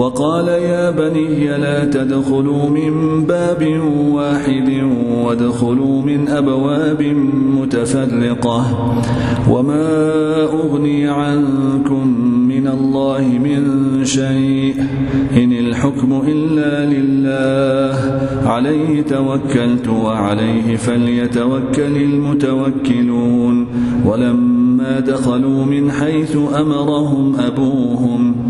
وقال يا بني لا تدخلوا من باب واحد وادخلوا من أبواب متفرقة وما أغني عنكم من الله من شيء إن الحكم إلا لله عليه توكلت وعليه فليتوكل المتوكلون ولما دخلوا من حيث أمرهم أبوهم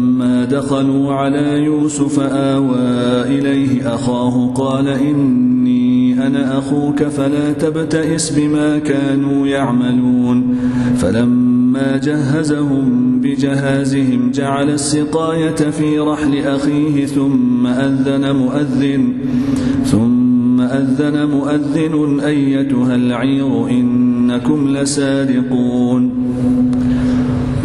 دخلوا على يوسف آوى إليه أخاه قال إني أنا أخوك فلا تبتئس بما كانوا يعملون فلما جهزهم بجهازهم جعل السقاية في رحل أخيه ثم أذن مؤذن ثم أذن مؤذن أيتها العير إنكم لسارقون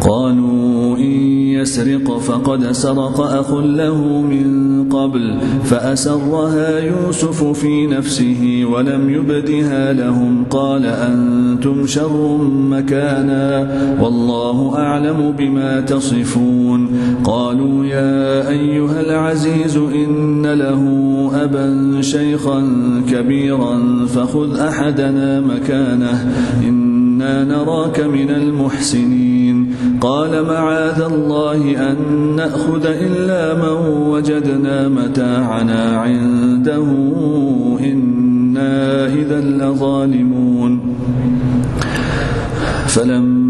قالوا إن يسرق فقد سرق أخ له من قبل فأسرها يوسف في نفسه ولم يبدها لهم قال أنتم شر مكانا والله أعلم بما تصفون قالوا يا أيها العزيز إن له أبا شيخا كبيرا فخذ أحدنا مكانه إنا نراك من المحسنين قال معاذ الله أن نأخذ إلا من وجدنا متاعنا عنده إنا إذا لظالمون. فلما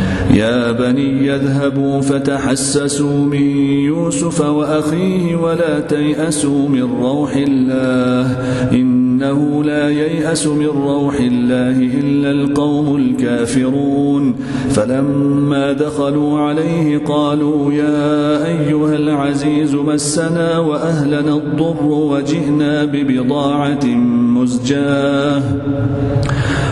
يا بني يذهبوا فتحسسوا من يوسف وأخيه ولا تيأسوا من روح الله إنه لا ييأس من روح الله إلا القوم الكافرون فلما دخلوا عليه قالوا يا أيها العزيز مسنا وأهلنا الضر وجئنا ببضاعة مزجاة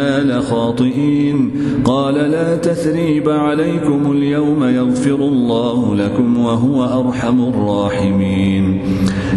لخاطئين قال لا تثريب عليكم اليوم يغفر الله لكم وهو أرحم الراحمين.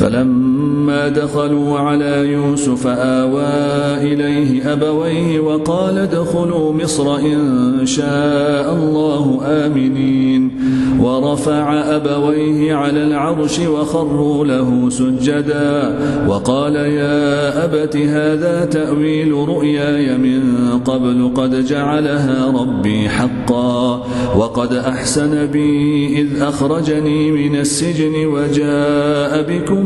فلما دخلوا على يوسف آوى إليه أبويه وقال ادخلوا مصر إن شاء الله آمنين ورفع أبويه على العرش وخروا له سجدا وقال يا أبت هذا تأويل رؤياي من قبل قد جعلها ربي حقا وقد أحسن بي إذ أخرجني من السجن وجاء بكم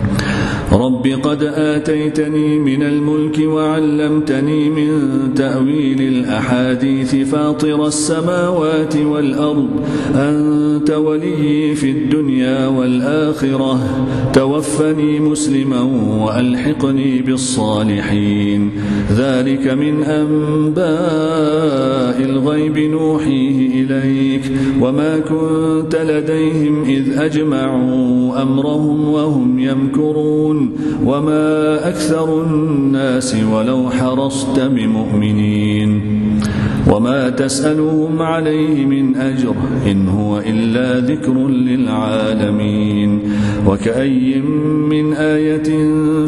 رب قد آتيتني من الملك وعلمتني من تأويل الأحاديث فاطر السماوات والأرض أنت ولي في الدنيا والآخرة توفني مسلما وألحقني بالصالحين ذلك من أنباء الغيب نوحيه إليك وما كنت لديهم إذ أجمعوا أمرهم وهم يمكرون وما أكثر الناس ولو حرصت بمؤمنين. وما تسألهم عليه من أجر إن هو إلا ذكر للعالمين وكأي من آية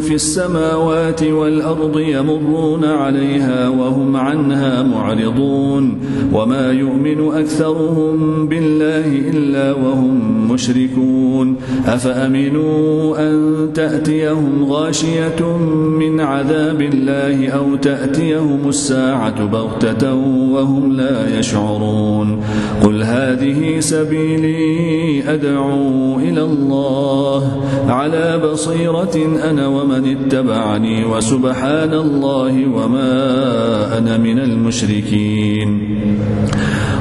في السماوات والأرض يمرون عليها وهم عنها معرضون وما يؤمن أكثرهم بالله إلا وهم مشركون أفأمنوا أن تأتيهم غاشية من عذاب الله أو تأتيهم الساعة بغتة وهم لا يشعرون. قل هذه سبيلي أدعو إلى الله على بصيرة أنا ومن اتبعني وسبحان الله وما أنا من المشركين.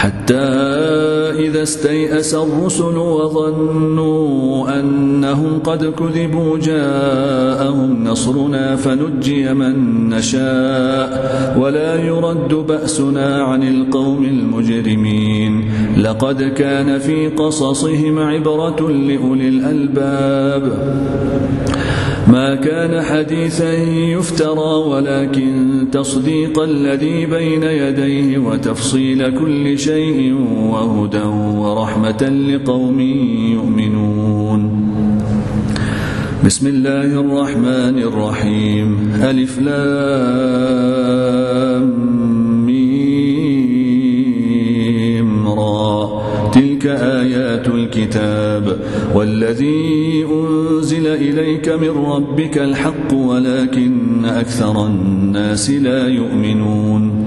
حتى إذا استيأس الرسل وظنوا أنهم قد كذبوا جاءهم نصرنا فنجي من نشاء ولا يرد بأسنا عن القوم المجرمين. لقد كان في قصصهم عبرة لأولي الألباب. ما كان حديثا يفترى ولكن تصديق الذي بين يديه وتفصيل كل شيء وهدى ورحمة لقوم يؤمنون. بسم الله الرحمن الرحيم. ألف لام تلك آيات الكتاب. والذي أنزل إليك من ربك الحق ولكن أكثر الناس لا يؤمنون.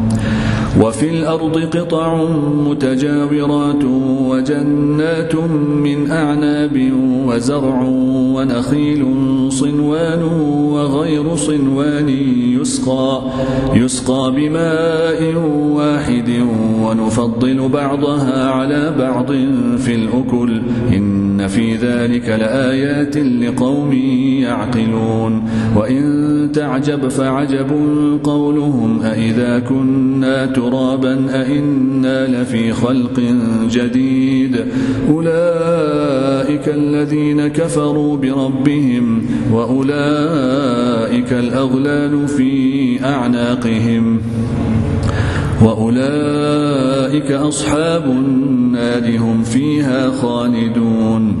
وفي الأرض قطع متجاورات وجنات من أعناب وزرع ونخيل صنوان وغير صنوان يسقى يسقى بماء واحد ونفضل بعضها على بعض في الأكل. إن في ذلك لآيات لقوم يعقلون. وإن تعجب فعجب قولهم أإذا كنا ترابا أئنا لفي خلق جديد. أولئك الذين كفروا بربهم وأولئك الأغلال في أعناقهم. وأولئك أصحاب النار هم فيها خالدون.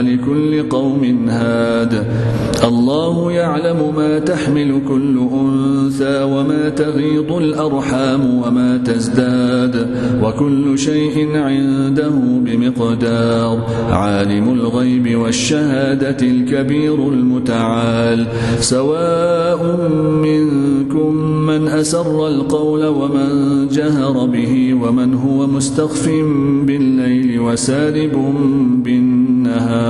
ولكل قوم هاد. الله يعلم ما تحمل كل أنثى وما تغيض الأرحام وما تزداد. وكل شيء عنده بمقدار. عالم الغيب والشهادة الكبير المتعال. سواء منكم من أسر القول ومن جهر به ومن هو مستخف بالليل وسارب بالنهار.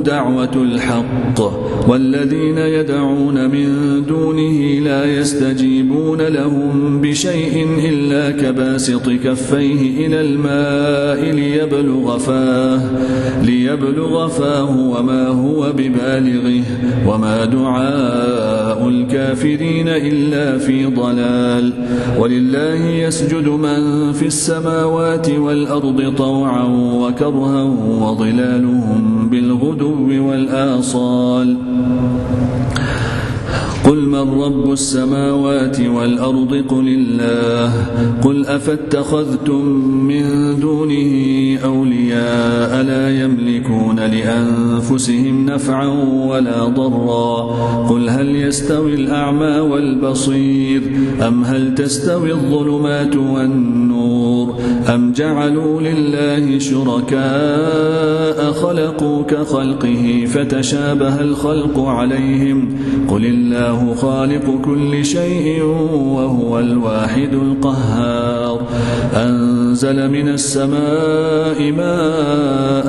دعوة الحق والذين يدعون من دونه لا يستجيبون لهم بشيء إلا كباسط كفيه إلى الماء ليبلغ فاه ليبلغ فاه وما هو ببالغه وما دعاء الكافرين إلا في ضلال ولله يسجد من في السماوات والأرض طوعا وكرها وظلالهم بالغدو والآصال. قل من رب السماوات والأرض قل الله قل أفاتخذتم من دونه أولياء لا يملكون لأنفسهم نفعا ولا ضرا قل هل يستوي الأعمى والبصير أم هل تستوي الظلمات والنور أم جعلوا لله شركاء خلقوا كخلقه فتشابه الخلق عليهم قل الله الله خالق كل شيء وهو الواحد القهار. أنزل من السماء ماء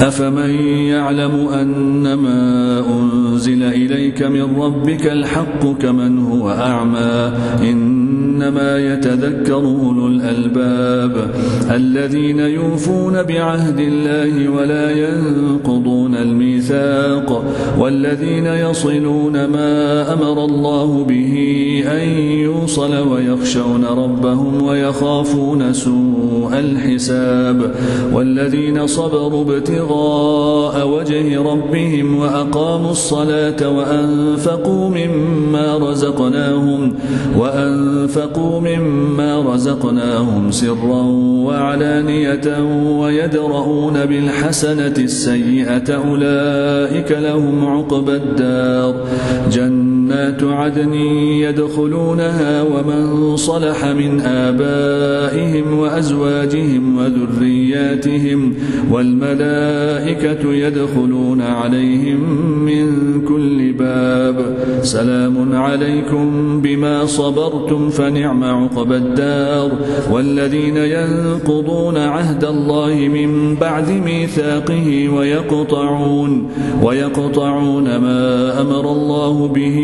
أفمن يعلم أن ما أنزل إليك من ربك الحق كمن هو أعمى إنما يتذكر أولو الألباب الذين يوفون بعهد الله ولا ينقضون الميثاق والذين يصلون ما أمر الله به أن يوصل ويخشون ربهم ويخافون سوء الحساب والذين صبروا ابتغاء وجه ربهم وأقاموا الصلاة وأنفقوا مما رزقناهم وأنفقوا مما رزقناهم سرا وعلانية ويدرؤون بالحسنة السيئة أولئك لهم عقبى الدار. جنات عدن يدخلونها ومن صلح من آبائهم وأزواجهم وذرياتهم والملائكة يدخلون عليهم من كل باب. سلام عليكم بما صبرتم فنعم عقب الدار والذين ينقضون عهد الله من بعد ميثاقه ويقطعون ويقطعون ما أمر الله به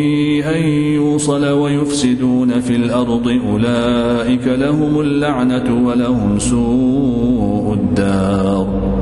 أن يوصل ويفسدون في الأرض أولئك لهم اللعنة ولهم سوء الدار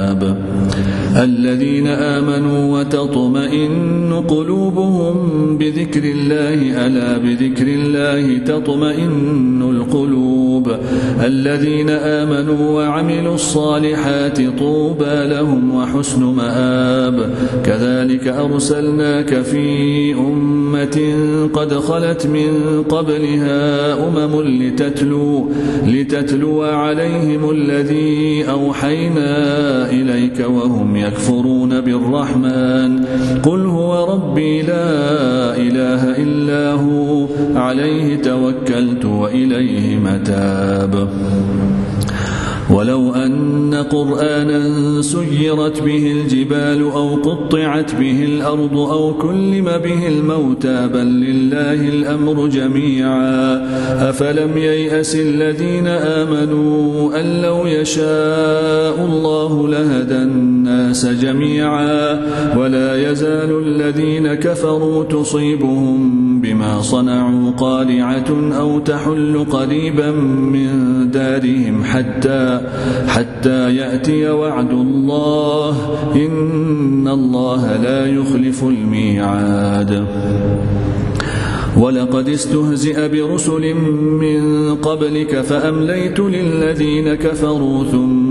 الذين آمنوا وتطمئن قلوبهم بذكر الله ألا بذكر الله تطمئن القلوب. الذين آمنوا وعملوا الصالحات طوبى لهم وحسن مآب. كذلك أرسلناك في أمة قد خلت من قبلها أمم لتتلو لتتلو عليهم الذي أوحينا إليك وهم يكفرون بالرحمن. قل هو ربي لا إله إلا هو. عليه توكلت وإليه متاب. ولو أن قرآنا سيرت به الجبال أو قطعت به الأرض أو كلم به الموتى بل لله الأمر جميعا. أفلم ييأس الذين آمنوا أن لو يشاء الله لهدى الناس جميعا. ولا يزال الذين كفروا تصيبهم بما صنعوا قارعة أو تحل قريبا من دارهم حتى حتى يأتي وعد الله إن الله لا يخلف الميعاد. ولقد استهزئ برسل من قبلك فأمليت للذين كفروا ثم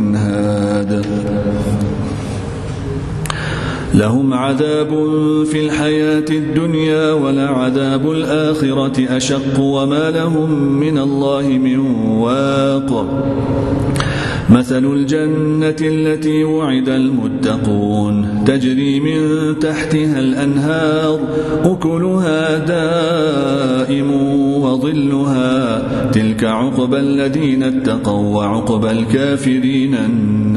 هاد لهم عذاب في الحياة الدنيا ولعذاب الآخرة أشق وما لهم من الله من واق. مثل الجنة التي وعد المتقون تجري من تحتها الأنهار أكلها دائم. وظلها تلك عقبى الذين اتقوا وعقبى الكافرين النار.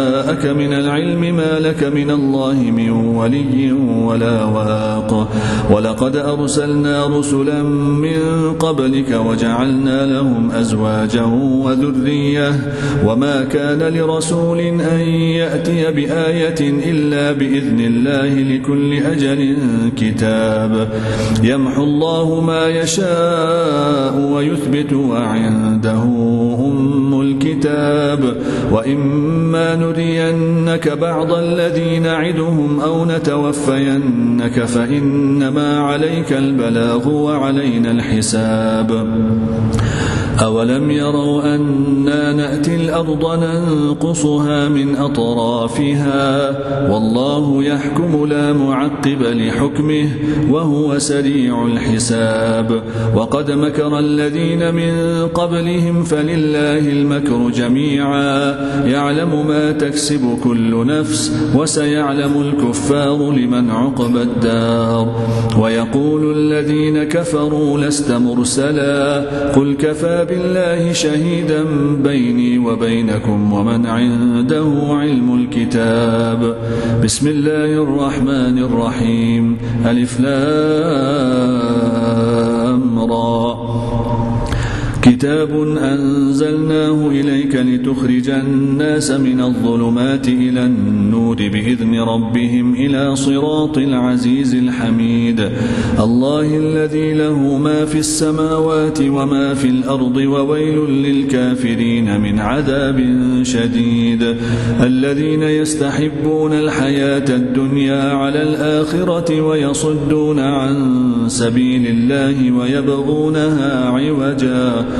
جاءك من العلم ما لك من الله من ولي ولا واق. ولقد أرسلنا رسلا من قبلك وجعلنا لهم أزواجا وذرية. وما كان لرسول أن يأتي بآية إلا بإذن الله لكل أجل كتاب. يمحو الله ما يشاء ويثبت وعنده أم الكتاب. وإما نرينك بعض الذي نعدهم أو نتوفينك فإنما عليك البلاغ وعلينا الحساب. أولم يروا أنا نأتي الأرض ننقصها من أطرافها والله يحكم لا معقب لحكمه وهو سريع الحساب وقد مكر الذين من قبلهم فلله المكر جميعا يعلم ما تكسب كل نفس وسيعلم الكفار لمن عقب الدار ويقول الذين كفروا لست مرسلا قل كفى بالله شهيدا بيني وبينكم ومن عنده علم الكتاب. بسم الله الرحمن الرحيم. ألف لام را. كتاب أنزلناه إليك لتخرج الناس من الظلمات إلى النور بإذن ربهم إلى صراط العزيز الحميد. الله الذي له ما في السماوات وما في الأرض وويل للكافرين من عذاب شديد. الذين يستحبون الحياة الدنيا على الآخرة ويصدون عن سبيل الله ويبغونها عوجا.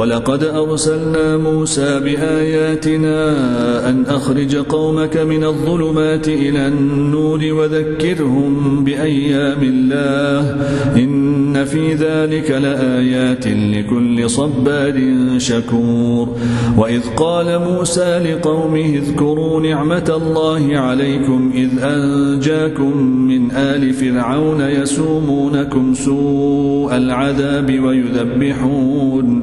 ولقد أرسلنا موسى بآياتنا أن أخرج قومك من الظلمات إلى النور وذكرهم بأيام الله إن في ذلك لآيات لكل صبار شكور وإذ قال موسى لقومه اذكروا نعمة الله عليكم إذ أنجاكم من آل فرعون يسومونكم سوء العذاب ويذبحون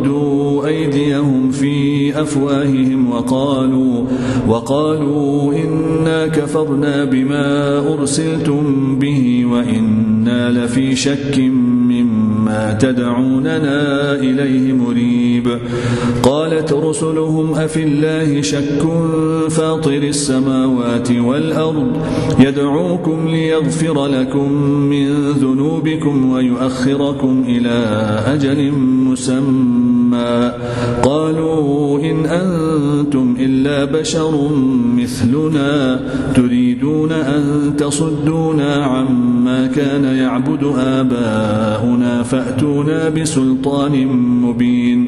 فردوا أيديهم في أفواههم وقالوا وقالوا إنا كفرنا بما أرسلتم به وإنا لفي شك مما تدعوننا إليه مريب. قالت رسلهم أفي الله شك فاطر السماوات والأرض يدعوكم ليغفر لكم من ذنوبكم ويؤخركم إلى أجل مسمى. قالوا إن أنتم إلا بشر مثلنا تريدون أن تصدونا عما كان يعبد آباؤنا فأتونا بسلطان مبين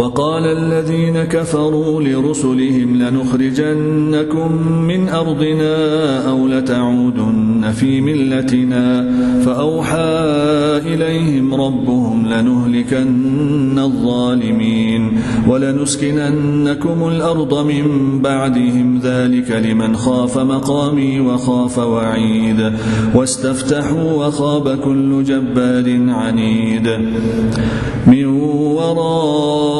وقال الذين كفروا لرسلهم لنخرجنكم من أرضنا أو لتعودن في ملتنا فأوحى إليهم ربهم لنهلكن الظالمين ولنسكننكم الأرض من بعدهم ذلك لمن خاف مقامي وخاف وعيد واستفتحوا وخاب كل جبار عنيد من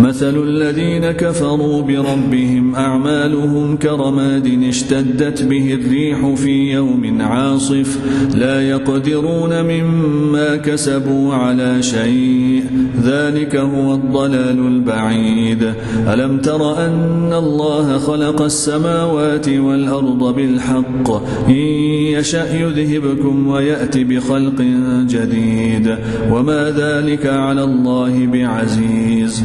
مثل الذين كفروا بربهم أعمالهم كرماد اشتدت به الريح في يوم عاصف لا يقدرون مما كسبوا على شيء ذلك هو الضلال البعيد ألم تر أن الله خلق السماوات والأرض بالحق إن يشأ يذهبكم ويأتي بخلق جديد وما ذلك على الله بعزيز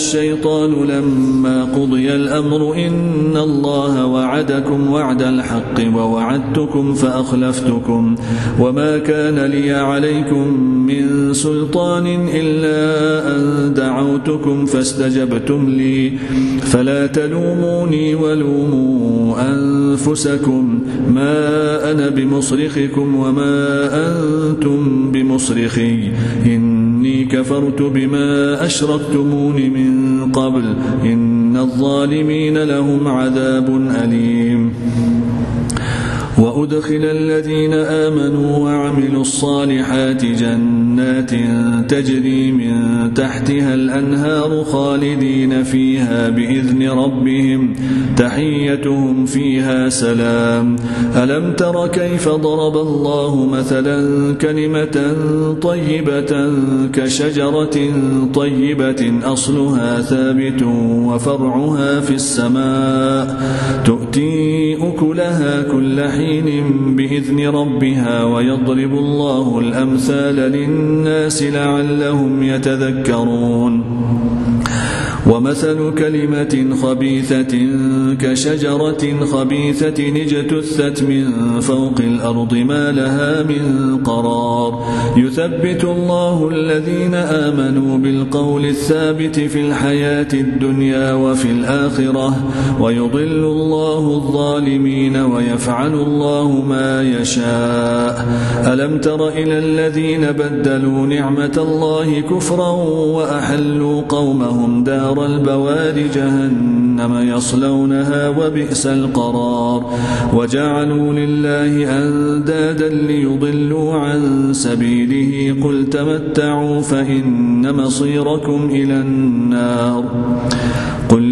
الشيطان لما قضي الأمر إن الله وعدكم وعد الحق ووعدتكم فأخلفتكم وما كان لي عليكم من سلطان إلا أن دعوتكم فاستجبتم لي فلا تلوموني ولوموا أنفسكم ما أنا بمصرخكم وما أنتم بمصرخي إني كفرت بما أشركتمون من قبل إن الظالمين لهم عذاب أليم. وأدخل الذين آمنوا وعملوا الصالحات جنات تجري من تحتها الأنهار خالدين فيها بإذن ربهم تحيتهم فيها سلام. ألم تر كيف ضرب الله مثلا كلمة طيبة كشجرة طيبة أصلها ثابت وفرعها في السماء تؤتي أكلها كل حين حين بإذن ربها ويضرب الله الأمثال للناس لعلهم يتذكرون. ومثل كلمة خبيثة كشجرة خبيثة اجتثت من فوق الأرض ما لها من قرار. يثبت الله الذين آمنوا بالقول الثابت في الحياة الدنيا وفي الآخرة ويضل الله الظالمين ويفعل الله ما يشاء. ألم تر إلى الذين بدلوا نعمة الله كفرا وأحلوا قومهم دار البوار جهنم يصلونها وبئس القرار. وجعلوا لله أندادا ليضلوا عن سبيله. قل تمتعوا فإن مصيركم إلى النار. قل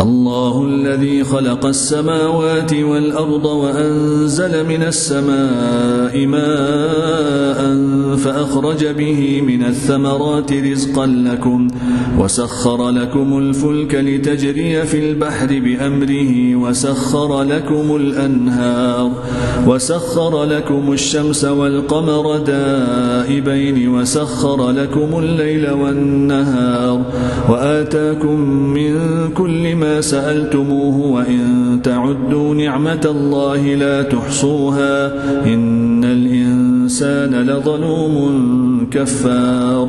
الله الذي خلق السماوات والأرض وأنزل من السماء ماء فأخرج به من الثمرات رزقا لكم وسخر لكم الفلك لتجري في البحر بأمره وسخر لكم الأنهار وسخر لكم الشمس والقمر دائبين وسخر لكم الليل والنهار وآتاكم من كل ما سألتموه وإن تعدوا نعمة الله لا تحصوها إن الإنسان لظلوم كفار.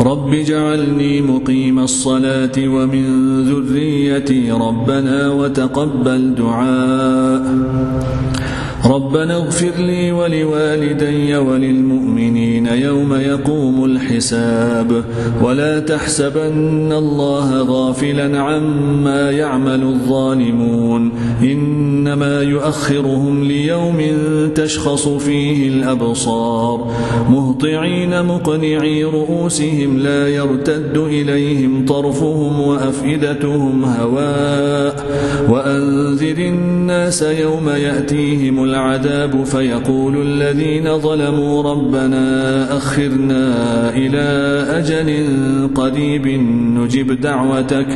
رب اجعلني مقيم الصلاة ومن ذريتي ربنا وتقبل دعاء ربنا اغفر لي ولوالدي وللمؤمنين يوم يقوم الحساب. ولا تحسبن الله غافلا عما يعمل الظالمون. إنما يؤخرهم ليوم تشخص فيه الأبصار. مهطعين مقنعي رؤوسهم لا يرتد إليهم طرفهم وأفئدتهم هواء. وأنذر الناس يوم يأتيهم العذاب فيقول الذين ظلموا ربنا أخرنا إلى أجل قريب نجب دعوتك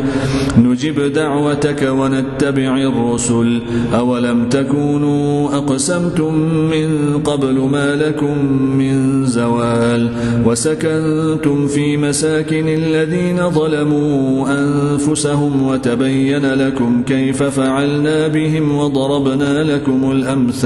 نجب دعوتك ونتبع الرسل. أولم تكونوا أقسمتم من قبل ما لكم من زوال؟ وسكنتم في مساكن الذين ظلموا أنفسهم وتبين لكم كيف فعلنا بهم وضربنا لكم الأمثال.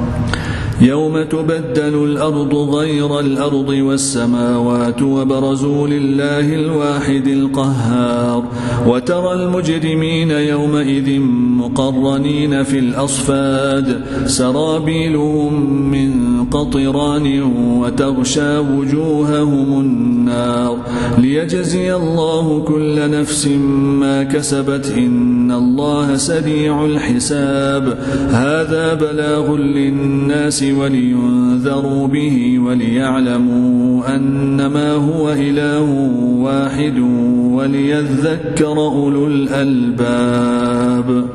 يوم تبدل الأرض غير الأرض والسماوات وبرزوا لله الواحد القهار وترى المجرمين يومئذ مقرنين في الأصفاد سرابيلهم من قطران وتغشى وجوههم النار ليجزي الله كل نفس ما كسبت إن الله سريع الحساب هذا بلاغ للناس ولينذروا به وليعلموا أنما هو إله واحد وليذكر أولو الألباب.